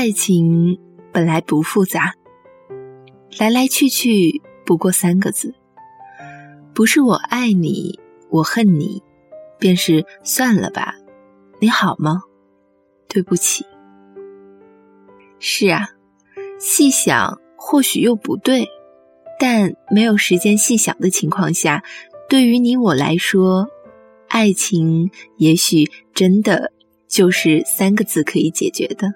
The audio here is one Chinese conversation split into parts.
爱情本来不复杂，来来去去不过三个字，不是我爱你，我恨你，便是算了吧。你好吗？对不起。是啊，细想或许又不对，但没有时间细想的情况下，对于你我来说，爱情也许真的就是三个字可以解决的。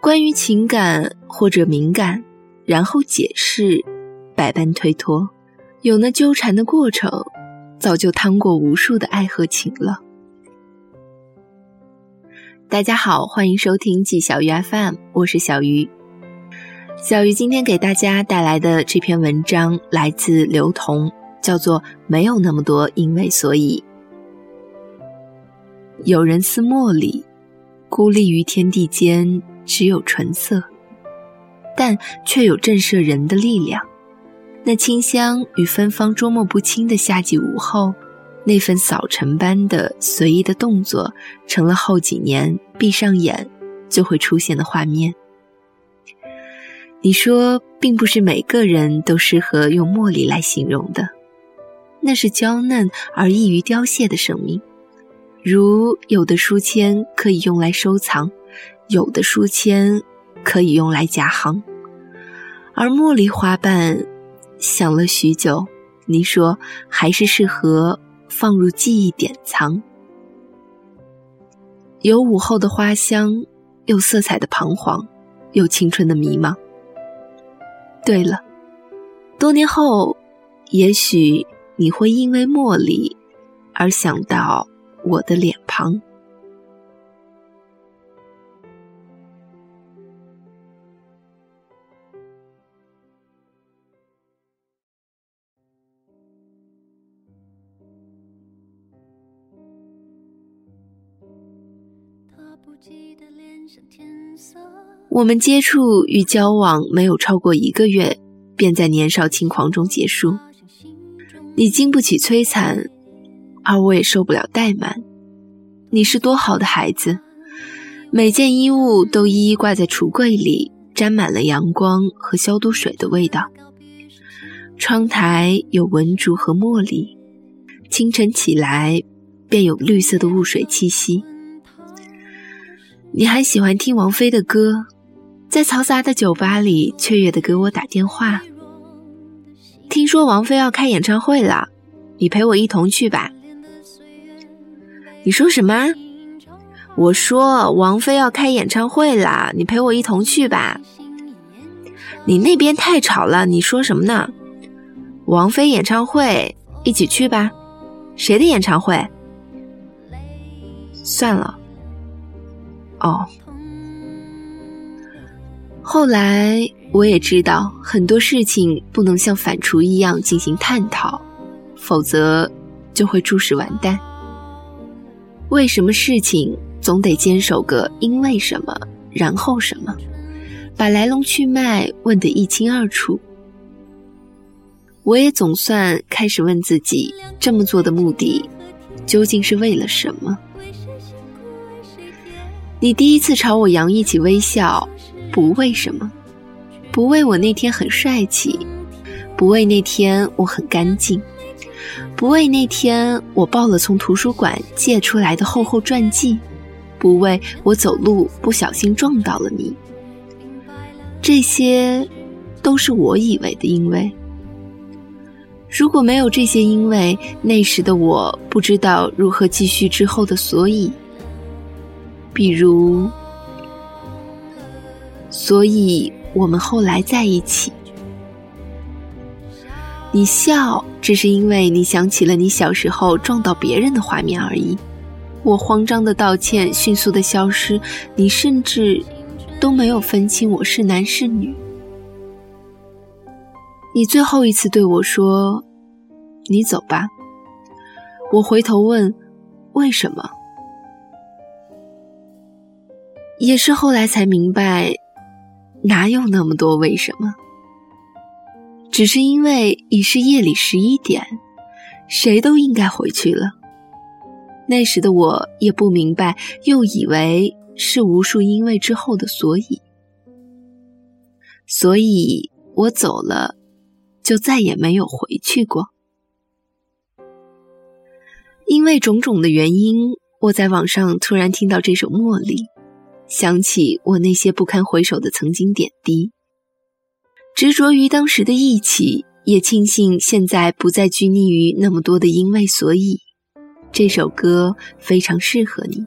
关于情感或者敏感，然后解释，百般推脱，有那纠缠的过程，早就趟过无数的爱和情了。大家好，欢迎收听季小鱼 FM，我是小鱼。小鱼今天给大家带来的这篇文章来自刘同，叫做《没有那么多因为所以》。有人似茉莉，孤立于天地间。只有纯色，但却有震慑人的力量。那清香与芬芳捉摸不清的夏季午后，那份扫尘般的随意的动作，成了后几年闭上眼就会出现的画面。你说，并不是每个人都适合用茉莉来形容的，那是娇嫩而易于凋谢的生命，如有的书签可以用来收藏。有的书签可以用来夹行，而茉莉花瓣想了许久，你说还是适合放入记忆典藏。有午后的花香，有色彩的彷徨，有青春的迷茫。对了，多年后，也许你会因为茉莉而想到我的脸庞。我们接触与交往没有超过一个月，便在年少轻狂中结束。你经不起摧残，而我也受不了怠慢。你是多好的孩子，每件衣物都一一挂在橱柜里，沾满了阳光和消毒水的味道。窗台有文竹和茉莉，清晨起来便有绿色的雾水气息。你还喜欢听王菲的歌，在嘈杂的酒吧里雀跃的给我打电话。听说王菲要开演唱会了，你陪我一同去吧。你说什么？我说王菲要开演唱会了，你陪我一同去吧。你那边太吵了，你说什么呢？王菲演唱会，一起去吧。谁的演唱会？算了。哦，后来我也知道很多事情不能像反刍一样进行探讨，否则就会注释完蛋。为什么事情总得坚守个因为什么，然后什么，把来龙去脉问得一清二楚？我也总算开始问自己，这么做的目的究竟是为了什么？你第一次朝我扬一起微笑，不为什么，不为我那天很帅气，不为那天我很干净，不为那天我抱了从图书馆借出来的厚厚传记，不为我走路不小心撞到了你。这些，都是我以为的因为。如果没有这些因为，那时的我不知道如何继续之后的所以。比如，所以我们后来在一起。你笑，只是因为你想起了你小时候撞到别人的画面而已。我慌张的道歉，迅速的消失，你甚至都没有分清我是男是女。你最后一次对我说：“你走吧。”我回头问：“为什么？”也是后来才明白，哪有那么多为什么？只是因为已是夜里十一点，谁都应该回去了。那时的我也不明白，又以为是无数因为之后的所以，所以我走了，就再也没有回去过。因为种种的原因，我在网上突然听到这首《茉莉》，想起我那些不堪回首的曾经点滴，执着于当时的义气，也庆幸现在不再拘泥于那么多的因为所以。这首歌非常适合你，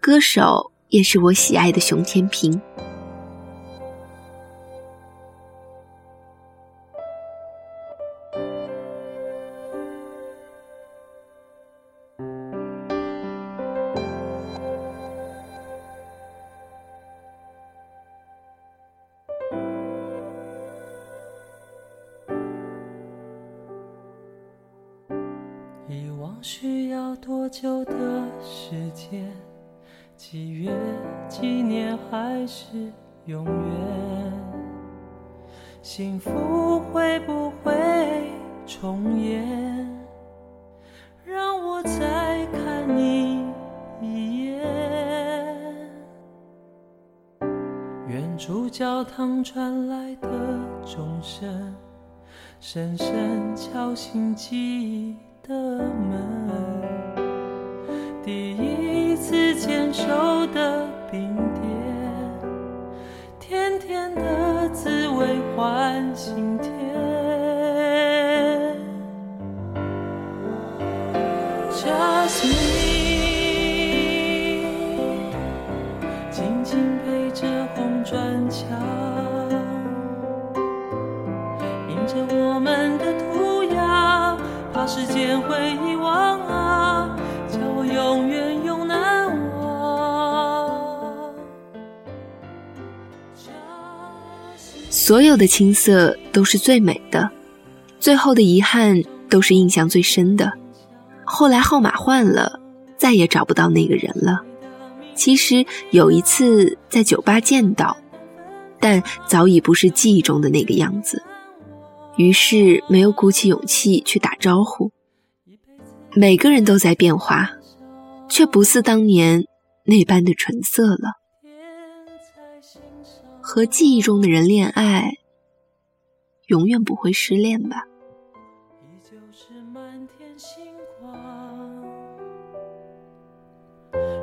歌手也是我喜爱的熊天平。需要多久的时间？几月几年还是永远？幸福会不会重演？让我再看你一眼。远处教堂传来的钟声，深深敲醒记忆。的门，第一次牵手的冰点，甜甜的滋味换心田。Just me，静静陪着红砖墙，迎着我们。时间会遗忘啊，叫我永远永难忘。所有的青涩都是最美的，最后的遗憾都是印象最深的。后来号码换了，再也找不到那个人了。其实有一次在酒吧见到，但早已不是记忆中的那个样子。于是没有鼓起勇气去打招呼。每个人都在变化，却不似当年那般的纯色了。和记忆中的人恋爱，永远不会失恋吧？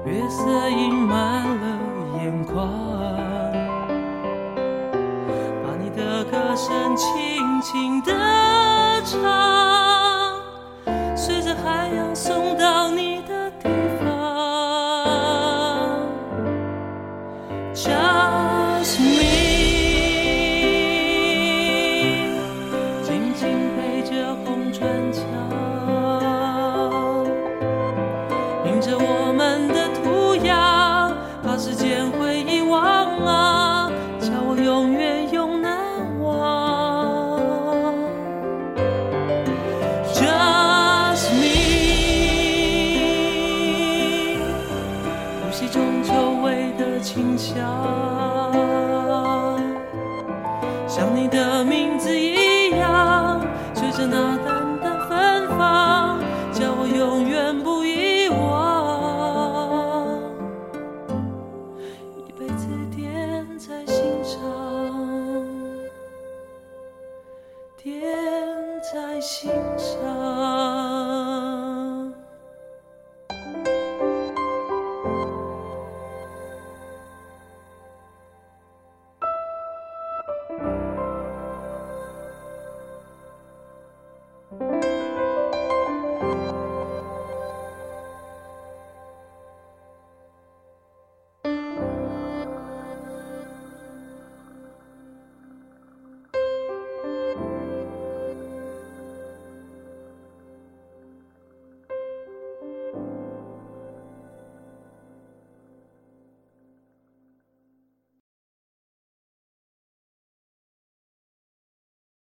月色映满了眼眶你的。歌声轻轻地唱，清香，